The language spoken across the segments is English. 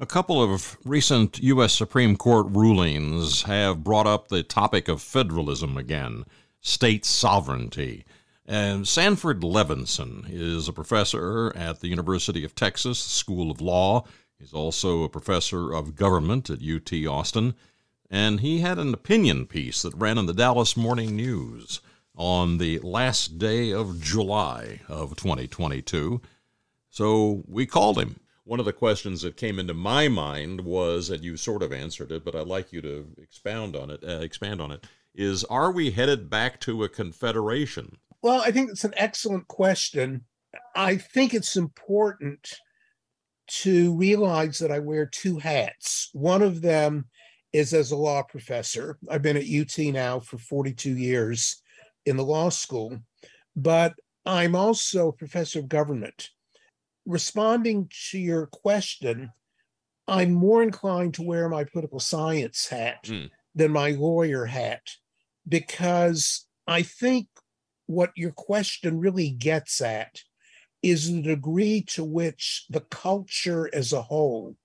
A couple of recent U.S. Supreme Court rulings have brought up the topic of federalism again, state sovereignty. And Sanford Levinson is a professor at the University of Texas School of Law. He's also a professor of government at UT Austin. And he had an opinion piece that ran in the Dallas Morning News on the last day of July of 2022. So we called him. One of the questions that came into my mind was, and you sort of answered it, but I'd like you to expound on it. Uh, expand on it. Is are we headed back to a confederation? Well, I think it's an excellent question. I think it's important to realize that I wear two hats. One of them is as a law professor. I've been at UT now for 42 years in the law school, but I'm also a professor of government. Responding to your question, I'm more inclined to wear my political science hat Hmm. than my lawyer hat because I think what your question really gets at is the degree to which the culture as a whole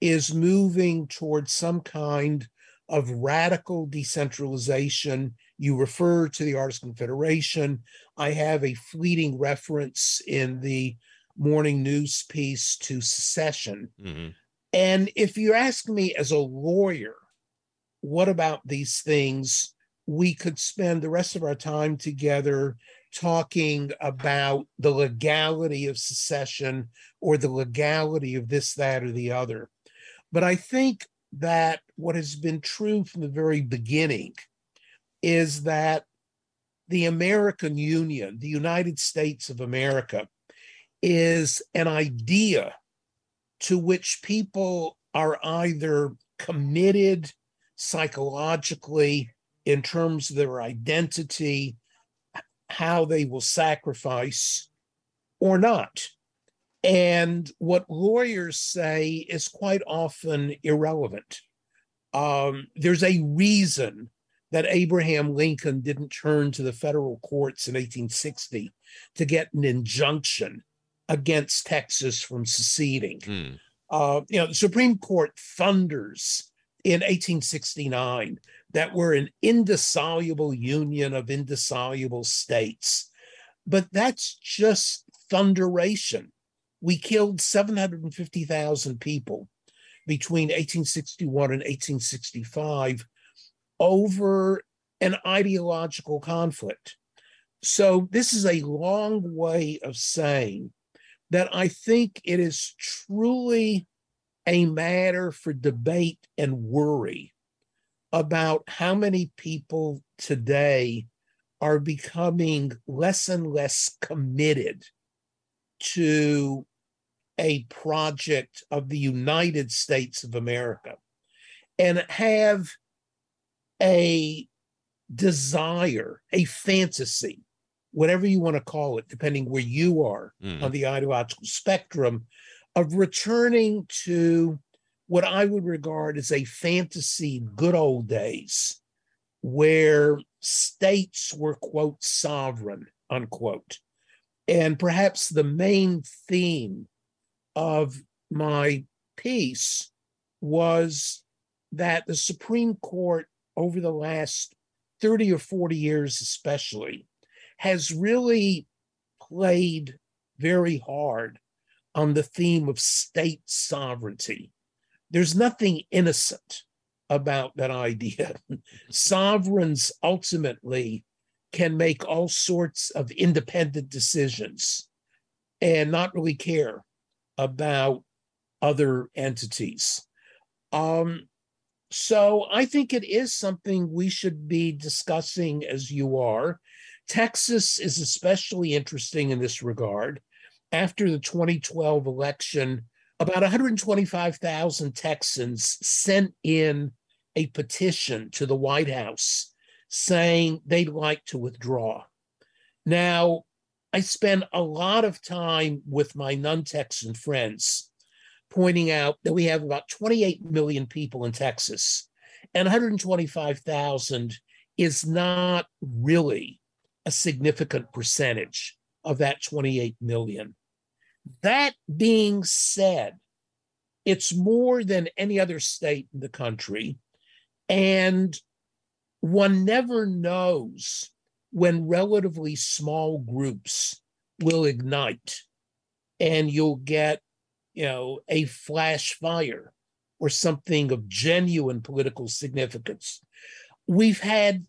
is moving towards some kind of radical decentralization. You refer to the Artists Confederation. I have a fleeting reference in the morning news piece to secession. Mhm. And if you ask me as a lawyer, what about these things? We could spend the rest of our time together talking about the legality of secession or the legality of this, that, or the other. But I think that what has been true from the very beginning is that the American Union, the United States of America, is an idea to which people are either committed psychologically in terms of their identity, how they will sacrifice, or not. And what lawyers say is quite often irrelevant. Um, there's a reason that Abraham Lincoln didn't turn to the federal courts in 1860 to get an injunction against Texas from seceding. Hmm. Uh, you know, the Supreme Court thunders in 1869 that we're an indissoluble union of indissoluble states. But that's just thunderation. We killed 750,000 people between 1861 and 1865 over an ideological conflict. So, this is a long way of saying that I think it is truly a matter for debate and worry about how many people today are becoming less and less committed to a project of the United States of America and have a desire, a fantasy, whatever you want to call it, depending where you are Mhm. on the ideological spectrum, of returning to what I would regard as a fantasy good old days where states were, quote, sovereign, unquote. And perhaps the main theme of my piece was that the Supreme Court, over the last 30 or 40 years, especially, has really played very hard on the theme of state sovereignty. There's nothing innocent about that idea. Sovereigns ultimately can make all sorts of independent decisions and not really care about other entities. Um, so I think it is something we should be discussing as you are. Texas is especially interesting in this regard. After the 2012 election, about 125,000 Texans sent in a petition to the White House saying they'd like to withdraw. Now, I spend a lot of time with my non Texan friends pointing out that we have about 28 million people in Texas, and 125,000 is not really a significant percentage of that 28 million. That being said, it's more than any other state in the country. And one never knows when relatively small groups will ignite and you'll get, you know, a flash fire or something of genuine political significance. We've had,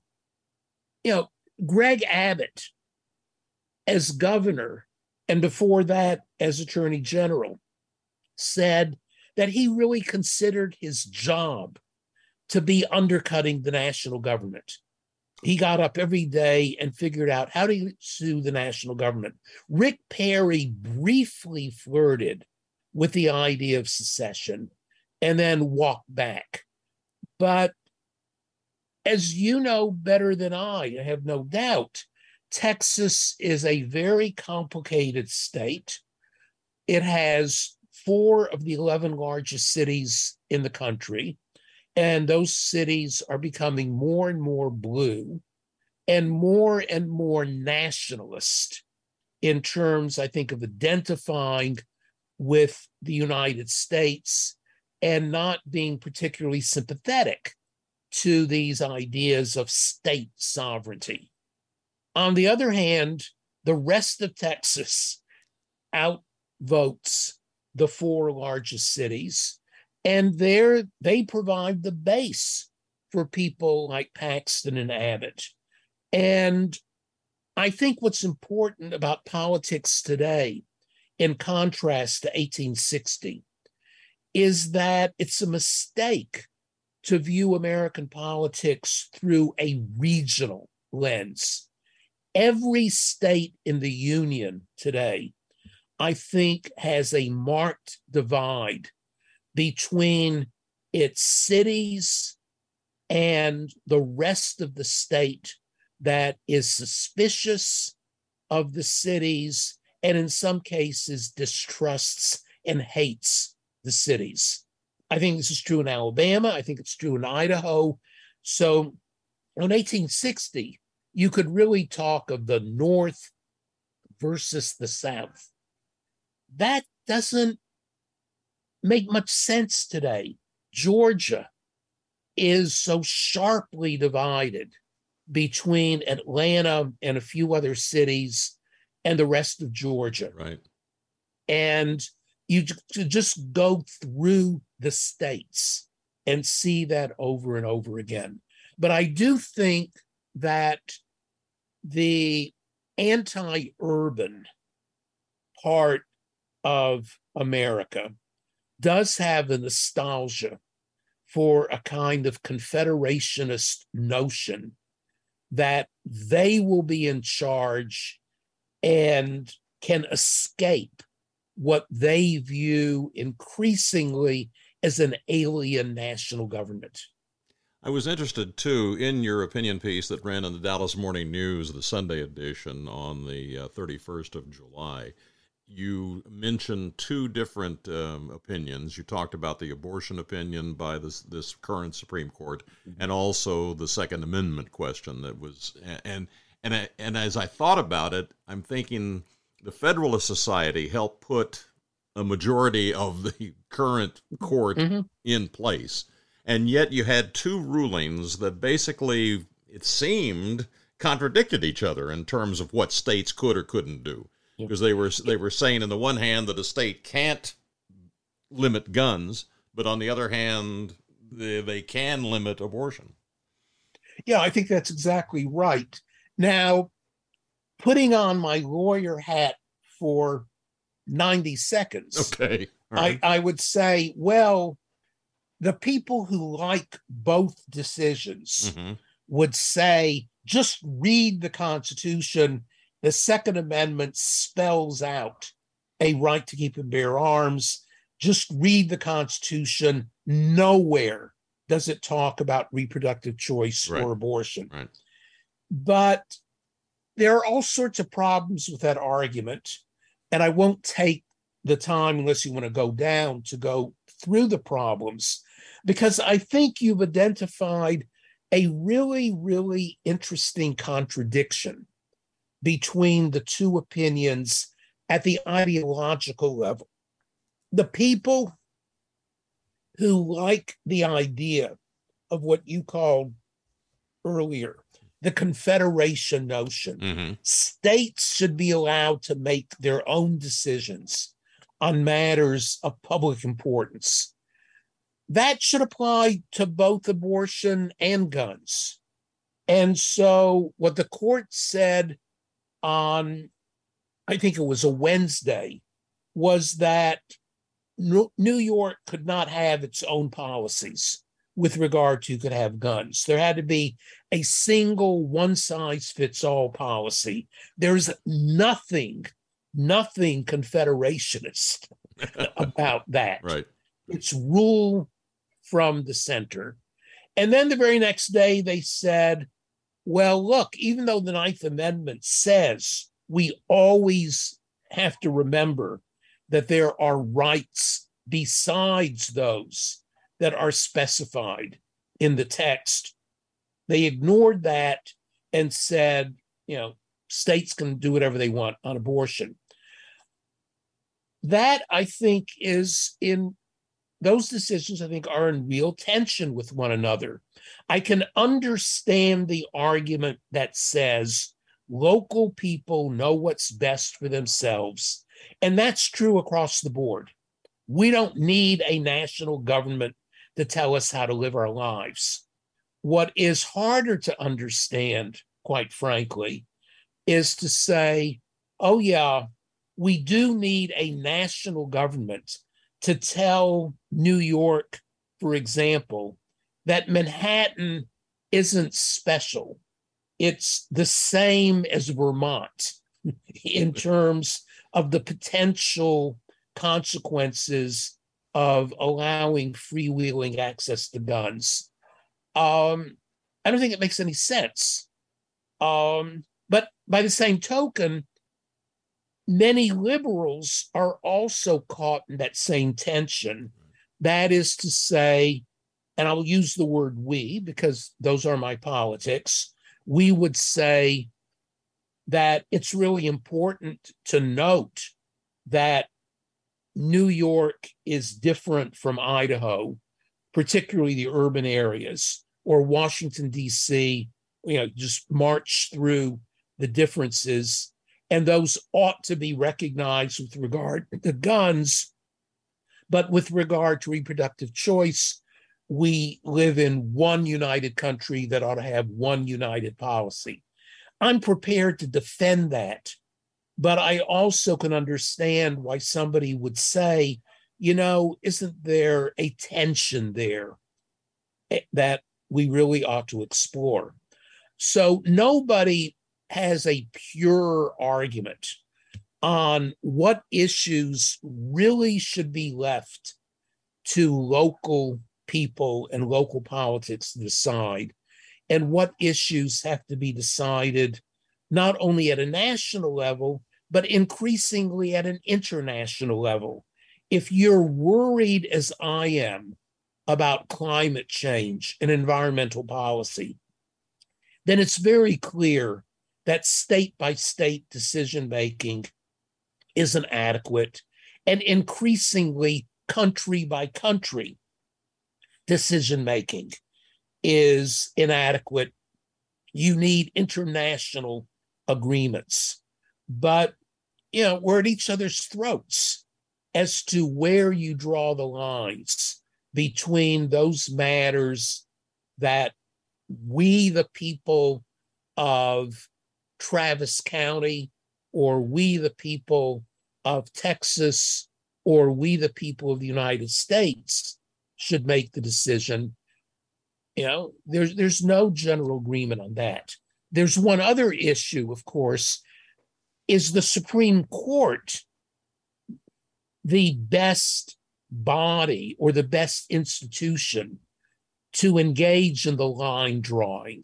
you know, Greg Abbott as governor and before that as attorney general said that he really considered his job to be undercutting the national government. He got up every day and figured out how to sue the national government. Rick Perry briefly flirted with the idea of secession and then walked back. But as you know better than I, I have no doubt, Texas is a very complicated state. It has four of the 11 largest cities in the country, and those cities are becoming more and more blue and more and more nationalist in terms, I think, of identifying with the United States and not being particularly sympathetic to these ideas of state sovereignty. On the other hand, the rest of Texas outvotes the four largest cities, and there they provide the base for people like Paxton and Abbott. And I think what's important about politics today, in contrast to 1860, is that it's a mistake to view American politics through a regional lens every state in the union today, I think, has a marked divide between its cities and the rest of the state that is suspicious of the cities and in some cases distrusts and hates the cities. I think this is true in Alabama. I think it's true in Idaho. So in 1860, you could really talk of the North versus the South. That doesn't make much sense today. Georgia is so sharply divided between Atlanta and a few other cities and the rest of Georgia. Right. And you just go through the states and see that over and over again. But I do think that the anti urban part of America does have a nostalgia for a kind of confederationist notion that they will be in charge and can escape what they view increasingly as an alien national government. I was interested too in your opinion piece that ran in the Dallas Morning News, the Sunday edition, on the uh, 31st of July. You mentioned two different um, opinions. You talked about the abortion opinion by this this current Supreme Court, mm-hmm. and also the Second Amendment question that was and and and as I thought about it, I'm thinking the Federalist Society helped put a majority of the current court mm-hmm. in place and yet you had two rulings that basically, it seemed, contradicted each other in terms of what states could or couldn't do. Yeah. because they were they were saying, in the one hand, that a state can't limit guns, but on the other hand, they, they can limit abortion. Yeah, I think that's exactly right. Now, putting on my lawyer hat for 90 seconds, Okay. All I. I would say, well, the people who like both decisions Mhm. would say just read the Constitution. The Second Amendment spells out a right to keep and bear arms. Just read the Constitution. Nowhere does it talk about reproductive choice Right. or abortion. Right. But there are all sorts of problems with that argument. And I won't take the time, unless you want to go down, to go through the problems, because I think you've identified a really, really interesting contradiction between the two opinions at the ideological level. The people who like the idea of what you called earlier the confederation notion Mhm. states should be allowed to make their own decisions on matters of public importance. That should apply to both abortion and guns. And so, what the court said on, I think it was a Wednesday, was that New York could not have its own policies with regard to could have guns. There had to be a single one size fits all policy. There's nothing, nothing confederationist about that. Right. It's rule from the center. And then the very next day they said, well, look, even though the Ninth Amendment says we always have to remember that there are rights besides those that are specified in the text, they ignored that and said, you know, states can do whatever they want on abortion. That I think is in those decisions, I think, are in real tension with one another. I can understand the argument that says local people know what's best for themselves. And that's true across the board. We don't need a national government to tell us how to live our lives. What is harder to understand, quite frankly, is to say, oh, yeah, we do need a national government to tell New York, for example, that Manhattan isn't special. It's the same as Vermont in terms of the potential consequences of allowing freewheeling access to guns. Um, I don't think it makes any sense. Um, but by the same token, many liberals are also caught in that same tension. That is to say, and I'll use the word we because those are my politics, we would say that it's really important to note that New York is different from Idaho, particularly the urban areas, or Washington, D.C., you know, just march through the differences. And those ought to be recognized with regard to guns. But with regard to reproductive choice, we live in one united country that ought to have one united policy. I'm prepared to defend that. But I also can understand why somebody would say, you know, isn't there a tension there eh, that we really ought to explore? So nobody has a pure argument on what issues really should be left to local people and local politics to decide, and what issues have to be decided not only at a national level, but increasingly at an international level. If you're worried, as I am, about climate change and environmental policy, then it's very clear that state by state decision making isn't adequate, and increasingly country by country decision making is inadequate. You need international agreements. But you know, we're at each other's throats as to where you draw the lines between those matters that we, the people of Travis County, or we, the people of Texas, or we, the people of the United States, should make the decision. You know, there's there's no general agreement on that. There's one other issue, of course, is the Supreme Court the best body or the best institution to engage in the line drawing?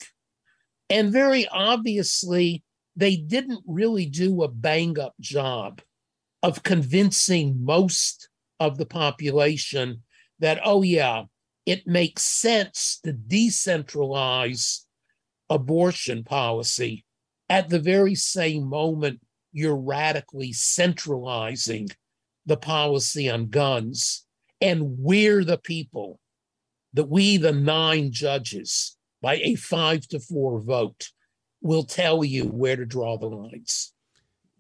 And very obviously, they didn't really do a bang up job of convincing most of the population that, oh, yeah, it makes sense to decentralize abortion policy at the very same moment you're radically centralizing the policy on guns. And we're the people that we, the nine judges, by a five to four vote, will tell you where to draw the lines.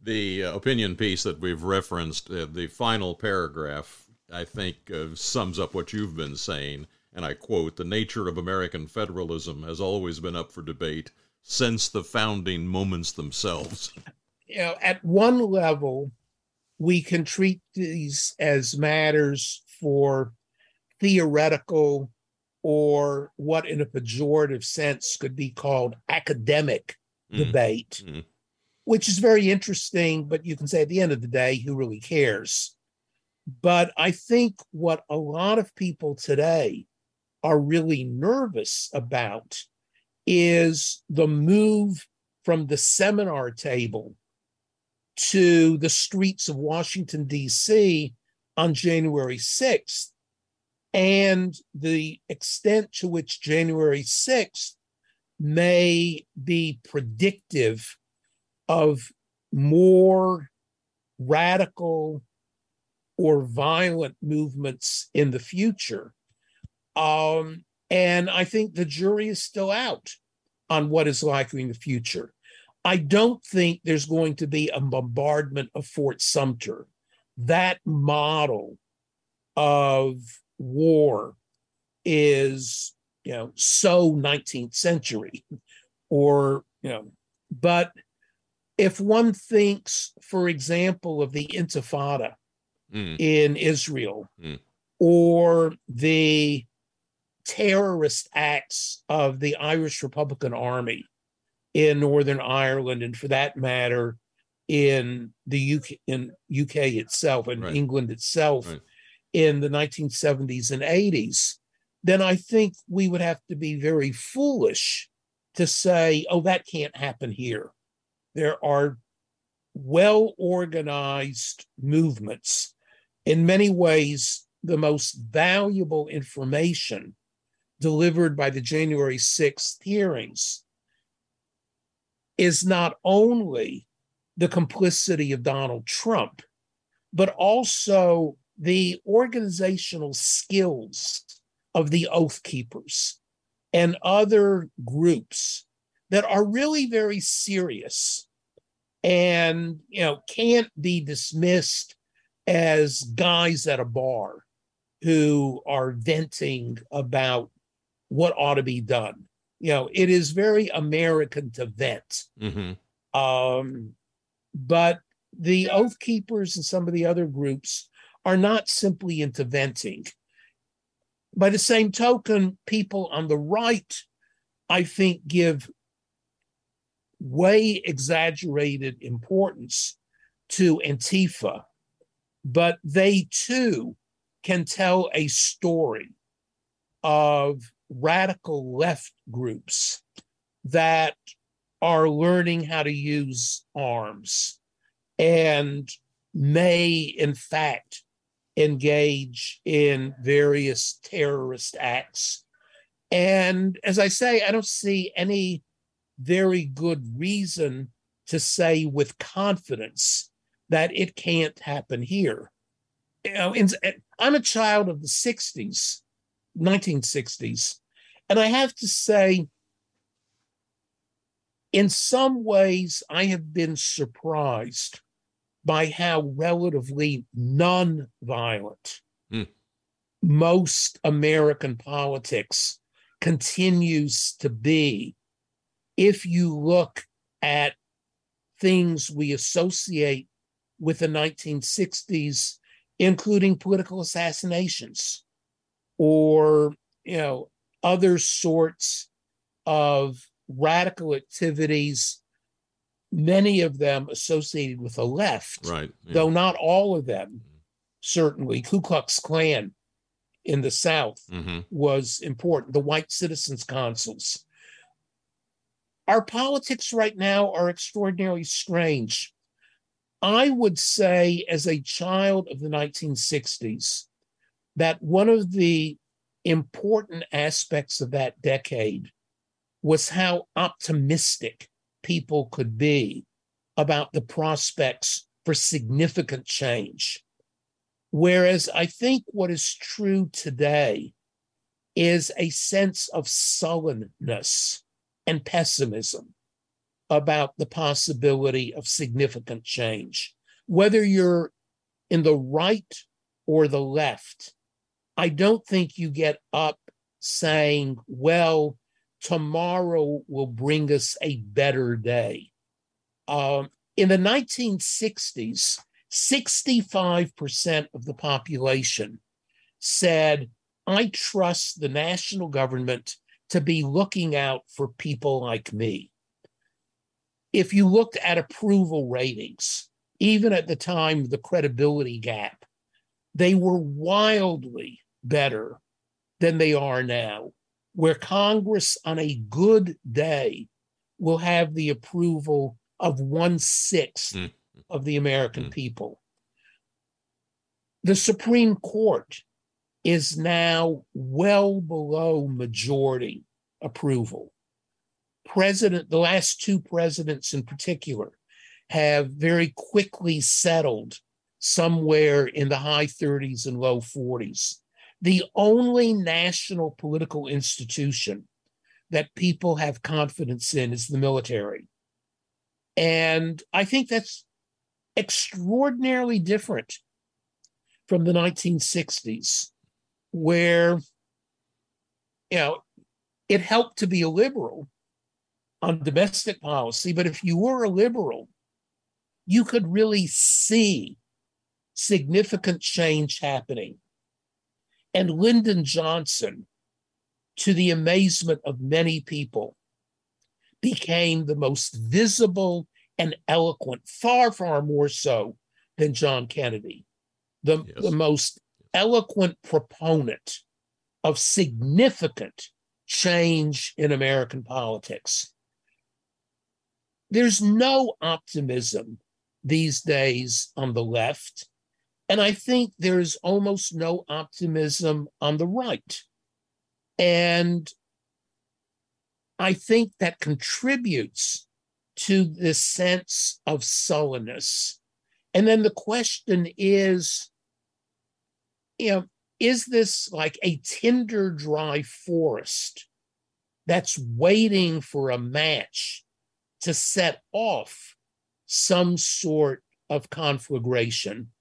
The uh, opinion piece that we've referenced, uh, the final paragraph, I think uh, sums up what you've been saying. And I quote The nature of American federalism has always been up for debate since the founding moments themselves. You know, at one level, we can treat these as matters for theoretical or what in a pejorative sense could be called academic mm. debate, mm. which is very interesting. But you can say at the end of the day, who really cares? But I think what a lot of people today are really nervous about is the move from the seminar table to the streets of Washington, D.C. on January 6th and the extent to which January 6th may be predictive of more radical or violent movements in the future. Um, and I think the jury is still out on what is likely in the future. I don't think there's going to be a bombardment of Fort Sumter. That model of war is you know so 19th century or you know but if one thinks for example of the intifada mm. in israel mm. or the terrorist acts of the irish republican army in northern ireland and for that matter in the uk in uk itself and right. england itself right in the 1970s and 80s, then I think we would have to be very foolish to say, oh, that can't happen here. There are well organized movements. In many ways, the most valuable information delivered by the January 6th hearings is not only the complicity of Donald Trump, but also the organizational skills of the Oath Keepers and other groups that are really very serious and you know can't be dismissed as guys at a bar who are venting about what ought to be done you know it is very american to vent mm-hmm. um, but the oath keepers and some of the other groups are not simply into venting. By the same token, people on the right, I think, give way exaggerated importance to Antifa, but they too can tell a story of radical left groups that are learning how to use arms and may, in fact, engage in various terrorist acts. And as I say, I don't see any very good reason to say with confidence that it can't happen here. You know, I'm a child of the 60s, 1960s, and I have to say, in some ways, I have been surprised by how relatively non-violent Hmm. most American politics continues to be if you look at things we associate with the 1960s, including political assassinations or you know other sorts of radical activities, many of them associated with the left, Right. yeah. though not all of them. Certainly, Ku Klux Klan in the South Mhm. was important. The white citizens councils. Our politics right now are extraordinarily strange. I would say, as a child of the 1960s, that one of the important aspects of that decade was how optimistic people could be about the prospects for significant change. Whereas I think what is true today is a sense of sullenness and pessimism about the possibility of significant change. Whether you're in the right or the left, I don't think you get up saying, well, tomorrow will bring us a better day. Um, in the 1960s, 65% of the population said, I trust the national government to be looking out for people like me. If you looked at approval ratings, even at the time of the credibility gap, they were wildly better than they are now, where Congress on a good day will have the approval of one sixth Mm. of the American Mm. people. The Supreme Court is now well below majority approval. President, the last two presidents in particular, have very quickly settled somewhere in the high 30s and low 40s. The only national political institution that people have confidence in is the military. And I think that's extraordinarily different from the 1960s, where, you know, it helped to be a liberal on domestic policy, but if you were a liberal, you could really see significant change happening. And Lyndon Johnson, to the amazement of many people, became the most visible and eloquent, far, far more so than John Kennedy, the, Yes. the most eloquent proponent of significant change in American politics. There's no optimism these days on the left. And I think there's almost no optimism on the right. And I think that contributes to this sense of sullenness. And then the question is, you know, is this like a tinder dry forest that's waiting for a match to set off some sort of conflagration?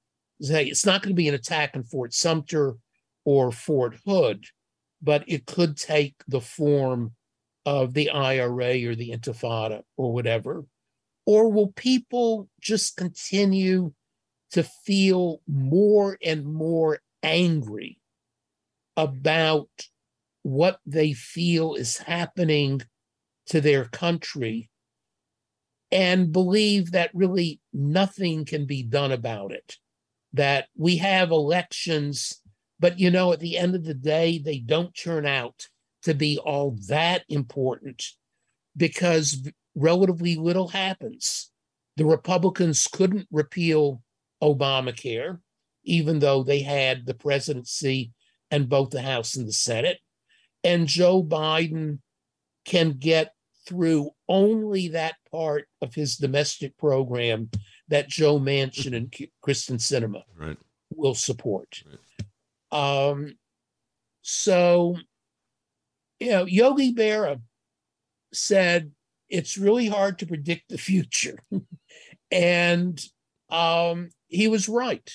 Say it's not going to be an attack in Fort Sumter or Fort Hood, but it could take the form of the IRA or the Intifada or whatever? Or will people just continue to feel more and more angry about what they feel is happening to their country and believe that really nothing can be done about it? That we have elections, but you know, at the end of the day, they don't turn out to be all that important because relatively little happens. The Republicans couldn't repeal Obamacare, even though they had the presidency and both the House and the Senate. And Joe Biden can get through only that part of his domestic program that Joe Manchin and Kyrsten Sinema Right. will support. Um, so, you know, Yogi Berra said it's really hard to predict the future. and um, he was right.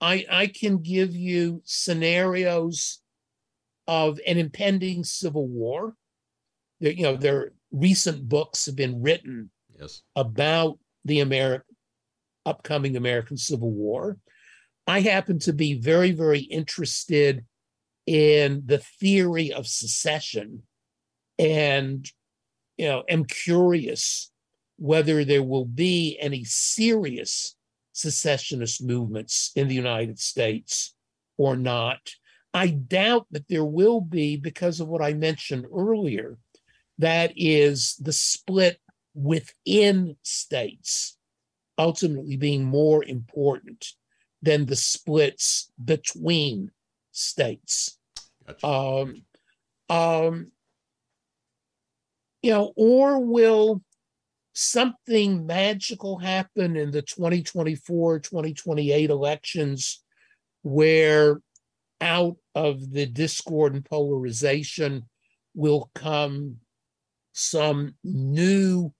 I I can give you scenarios of an impending civil war. There, you know, there recent books have been written Yes. about the American upcoming American Civil War. I happen to be very, very interested in the theory of secession and you know am curious whether there will be any serious secessionist movements in the United States or not. I doubt that there will be because of what I mentioned earlier. That is the split within states ultimately being more important than the splits between states. Gotcha. Um, um, you know, or will something magical happen in the 2024 2028 elections where out of the discord and polarization will come some new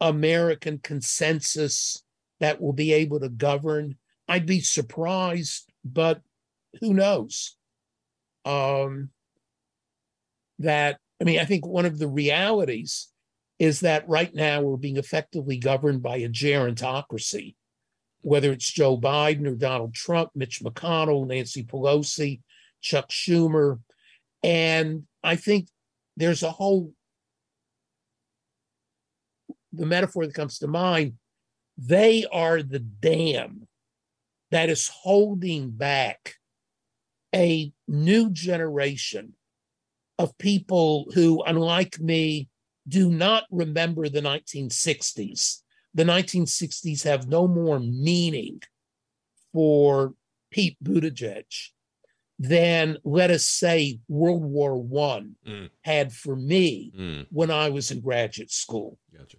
American consensus that will be able to govern. I'd be surprised, but who knows? Um, that I mean, I think one of the realities is that right now we're being effectively governed by a gerontocracy, whether it's Joe Biden or Donald Trump, Mitch McConnell, Nancy Pelosi, Chuck Schumer. And I think there's a whole the metaphor that comes to mind, they are the dam that is holding back a new generation of people who, unlike me, do not remember the 1960s. The 1960s have no more meaning for Pete Buttigieg than, let us say, World War One Mm. had for me Mm, when I was in graduate school. gotcha.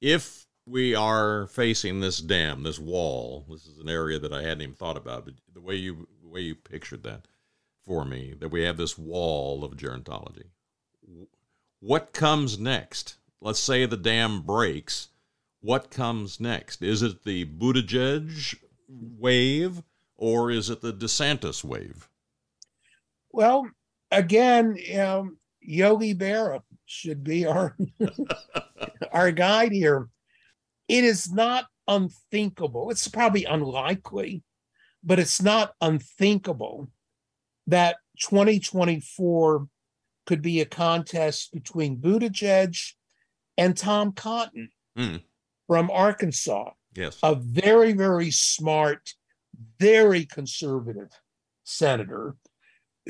If we are facing this dam, this wall, this is an area that I hadn't even thought about, but the way you the way you pictured that for me, that we have this wall of gerontology. What comes next? Let's say the dam breaks. What comes next? Is it the Buttigieg wave or is it the DeSantis wave? Well, again, um, Yogi Berra should be our our guide here. It is not unthinkable. It's probably unlikely, but it's not unthinkable that 2024 could be a contest between Buttigieg and Tom Cotton Hmm. from Arkansas Yes. a very, very smart, very conservative senator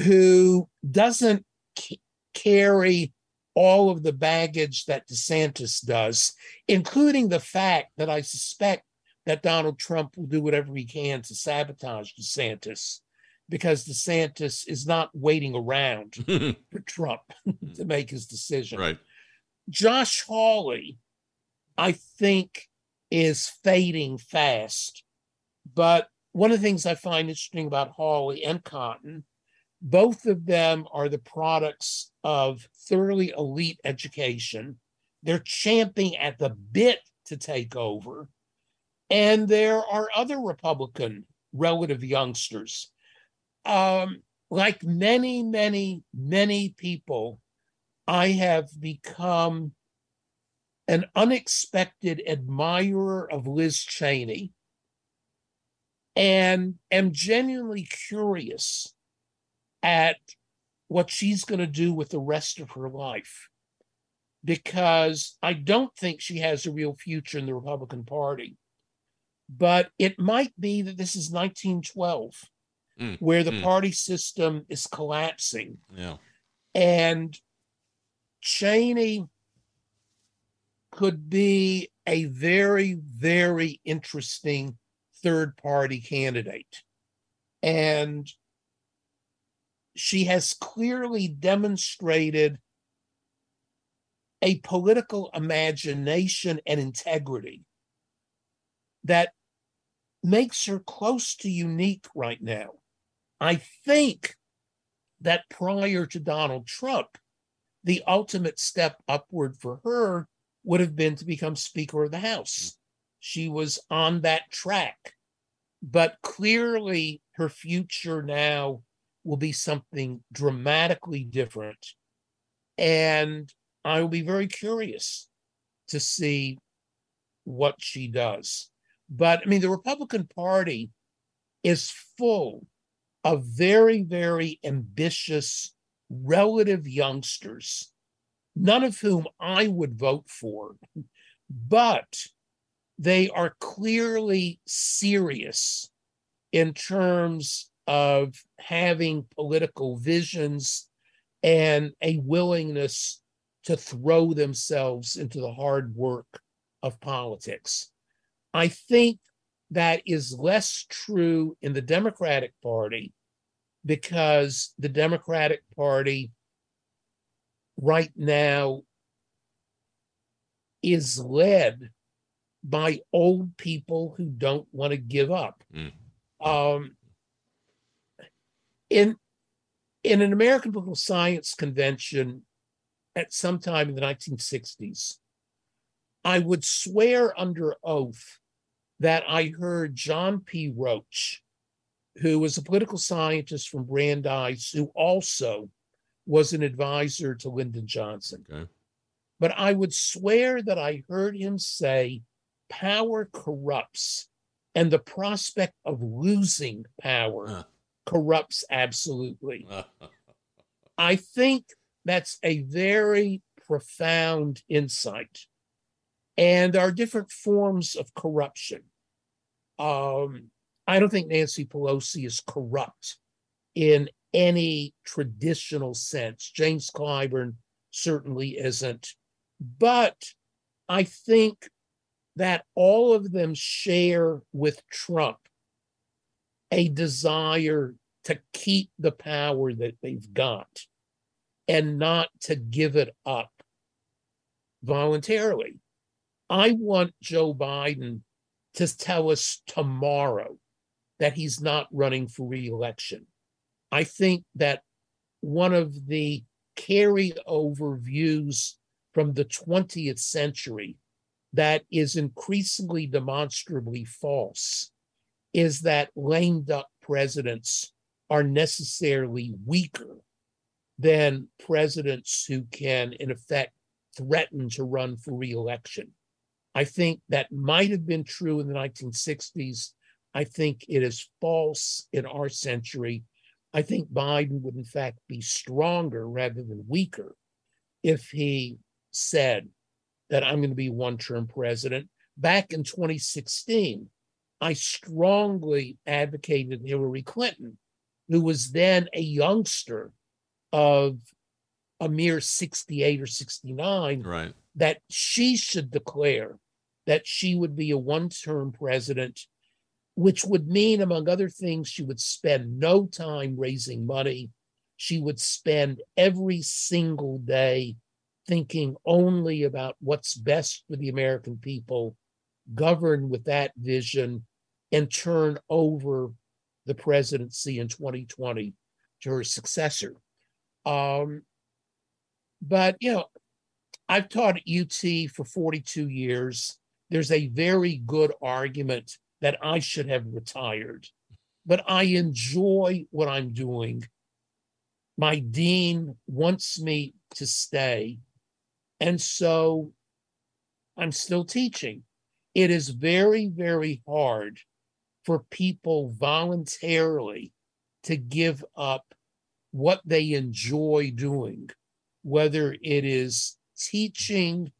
who doesn't c- carry all of the baggage that DeSantis does, including the fact that I suspect that Donald Trump will do whatever he can to sabotage DeSantis because DeSantis is not waiting around for Trump to make his decision. right. Josh Hawley, I think, is fading fast. But one of the things I find interesting about Hawley and Cotton, both of them are the products of thoroughly elite education. They're champing at the bit to take over. And there are other Republican relative youngsters. Um, like many, many, many people, I have become an unexpected admirer of Liz Cheney and am genuinely curious at what she's going to do with the rest of her life because I don't think she has a real future in the Republican Party. But it might be that this is 1912, Mm, where the mm. party system is collapsing. Yeah. And Cheney could be a very, very interesting third party candidate. And she has clearly demonstrated a political imagination and integrity that makes her close to unique right now. I think that prior to Donald Trump, the ultimate step upward for her would have been to become Speaker of the House. She was on that track. But clearly, her future now will be something dramatically different. And I will be very curious to see what she does. But I mean, the Republican Party is full of very, very ambitious relative youngsters, none of whom I would vote for, but they are clearly serious in terms of having political visions and a willingness to throw themselves into the hard work of politics. I think that is less true in the Democratic Party because the Democratic Party right now is led by old people who don't want to give up. Mm. Um, in in an American Political Science Convention at some time in the 1960s, I would swear under oath that I heard John P. Roche, who was a political scientist from Brandeis, who also was an advisor to Lyndon Johnson. Okay. But I would swear that I heard him say, power corrupts, and the prospect of losing power Huh. Corrupts absolutely. I think that's a very profound insight. And there are different forms of corruption. Um, I don't think Nancy Pelosi is corrupt in any traditional sense. James Clyburn certainly isn't. But I think that all of them share with Trump a desire to keep the power that they've got and not to give it up voluntarily. I want Joe Biden to tell us tomorrow that he's not running for reelection. I think that one of the carryover views from the 20th century that is increasingly demonstrably false is that lame duck presidents are necessarily weaker than presidents who can, in effect, threaten to run for reelection. I think that might have been true in the 1960s. I think it is false in our century. I think Biden would, in fact, be stronger rather than weaker if he said that I'm going to be one term president. Back in 2016, I strongly advocated Hillary Clinton, who was then a youngster of a mere 68 or 69, Right. that she should declare that she would be a one term president, which would mean, among other things, she would spend no time raising money. She would spend every single day thinking only about what's best for the American people, govern with that vision, and turn over the presidency in 2020 to her successor. Um, but, you know, I've taught at UT for 42 years. There's a very good argument that I should have retired, but I enjoy what I'm doing. My dean wants me to stay. And so I'm still teaching. It is very, very hard for people voluntarily to give up what they enjoy doing, whether it is teaching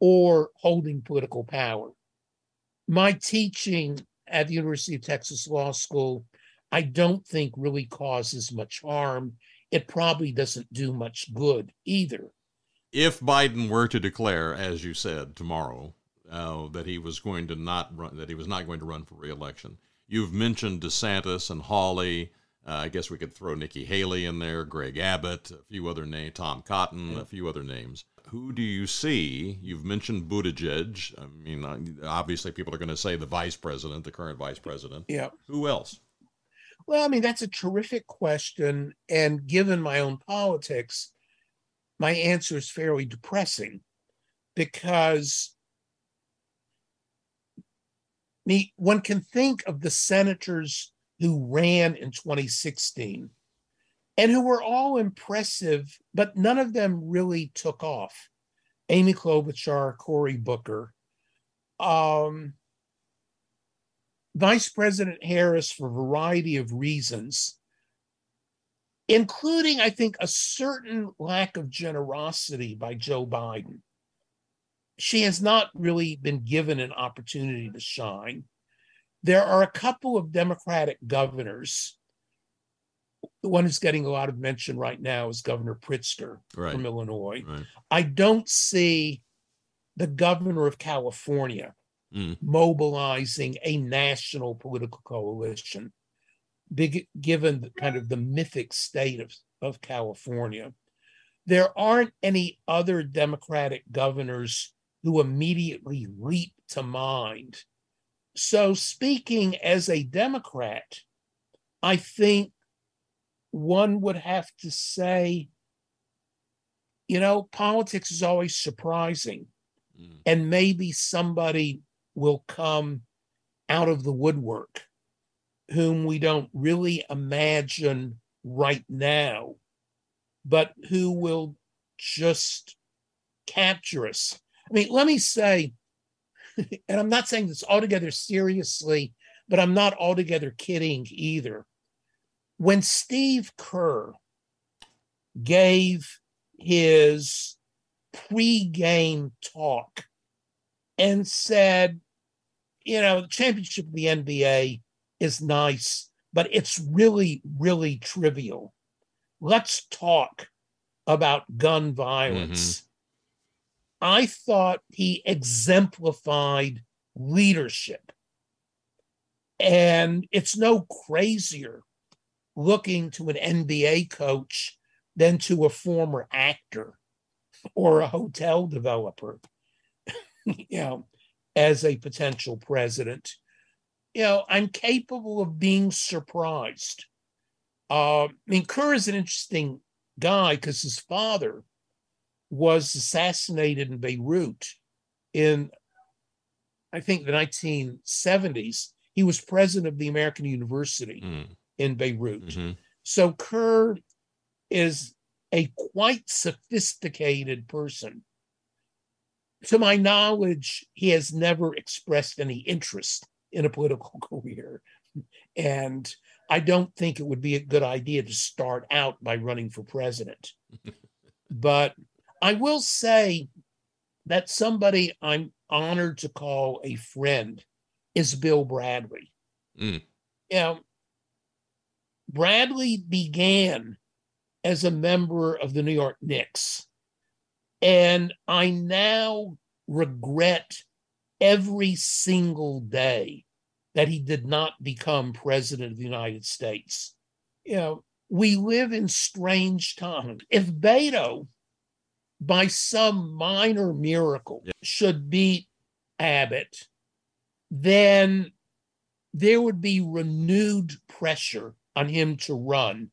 or holding political power. My teaching at the University of Texas Law School, I don't think really causes much harm. It probably doesn't do much good either. If Biden were to declare, as you said tomorrow, uh, that he was going to not run, that he was not going to run for reelection, you've mentioned DeSantis and Hawley. Uh, I guess we could throw Nikki Haley in there, Greg Abbott, a few other names, Tom Cotton, a few other names. Who do you see? You've mentioned Buttigieg. I mean, obviously, people are going to say the vice president, the current vice president. Yeah. Who else? Well, I mean, that's a terrific question. And given my own politics, my answer is fairly depressing because one can think of the senators who ran in 2016 and who were all impressive, but none of them really took off. Amy Klobuchar, Cory Booker, um, Vice President Harris, for a variety of reasons, including, I think, a certain lack of generosity by Joe Biden. She has not really been given an opportunity to shine. There are a couple of Democratic governors. The one who's getting a lot of mention right now is Governor Pritzker Right. from Illinois. Right. I don't see the governor of California Mm. mobilizing a national political coalition, big, given the, kind of the mythic state of, of California. There aren't any other Democratic governors who immediately leap to mind. So, speaking as a Democrat, I think one would have to say, you know, politics is always surprising. Mm. And maybe somebody will come out of the woodwork whom we don't really imagine right now, but who will just capture us. I mean, let me say, and I'm not saying this altogether seriously, but I'm not altogether kidding either. When Steve Kerr gave his pre-game talk and said, you know, the championship of the NBA is nice, but it's really, really trivial. Let's talk about gun mm-hmm. violence. I thought he exemplified leadership. And it's no crazier looking to an NBA coach than to a former actor or a hotel developer, you know, as a potential president. You know, I'm capable of being surprised. Uh, I mean, Kerr is an interesting guy because his father was assassinated in Beirut in, I think, the 1970s. He was president of the American University Mm. in Beirut. Mhm. So Kerr is a quite sophisticated person. To my knowledge, he has never expressed any interest in a political career. And I don't think it would be a good idea to start out by running for president. but I will say that somebody I'm honored to call a friend is Bill Bradley. Mm. You know, Bradley began as a member of the New York Knicks. And I now regret every single day that he did not become president of the United States. You know, we live in strange times. If Beto by some minor miracle, Yeah. should beat Abbott, then there would be renewed pressure on him to run.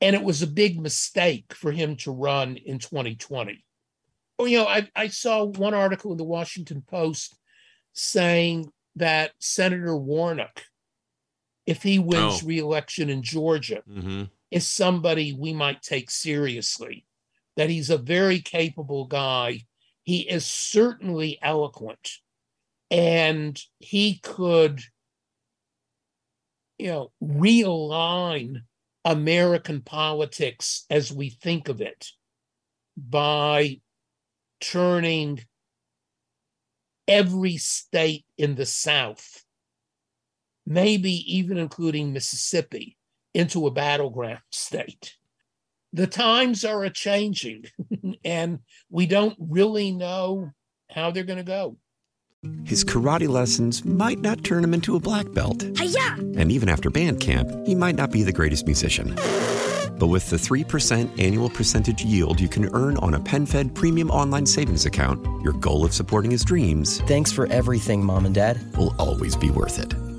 And it was a big mistake for him to run in 2020. Oh, you know, I, I saw one article in the Washington Post saying that Senator Warnock, if he wins Oh. reelection in Georgia, Mm-hmm. is somebody we might take seriously, that he's a very capable guy. He is certainly eloquent, and he could, you know, realign American politics as we think of it by turning every state in the South, maybe even including Mississippi, into a battleground state. The times are a changing, and we don't really know how they're going to go. His karate lessons might not turn him into a black belt. And even after band camp, he might not be the greatest musician. But with the 3% annual percentage yield you can earn on a PenFed premium online savings account, your goal of supporting his dreams Thanks for everything, Mom and Dad. will always be worth it.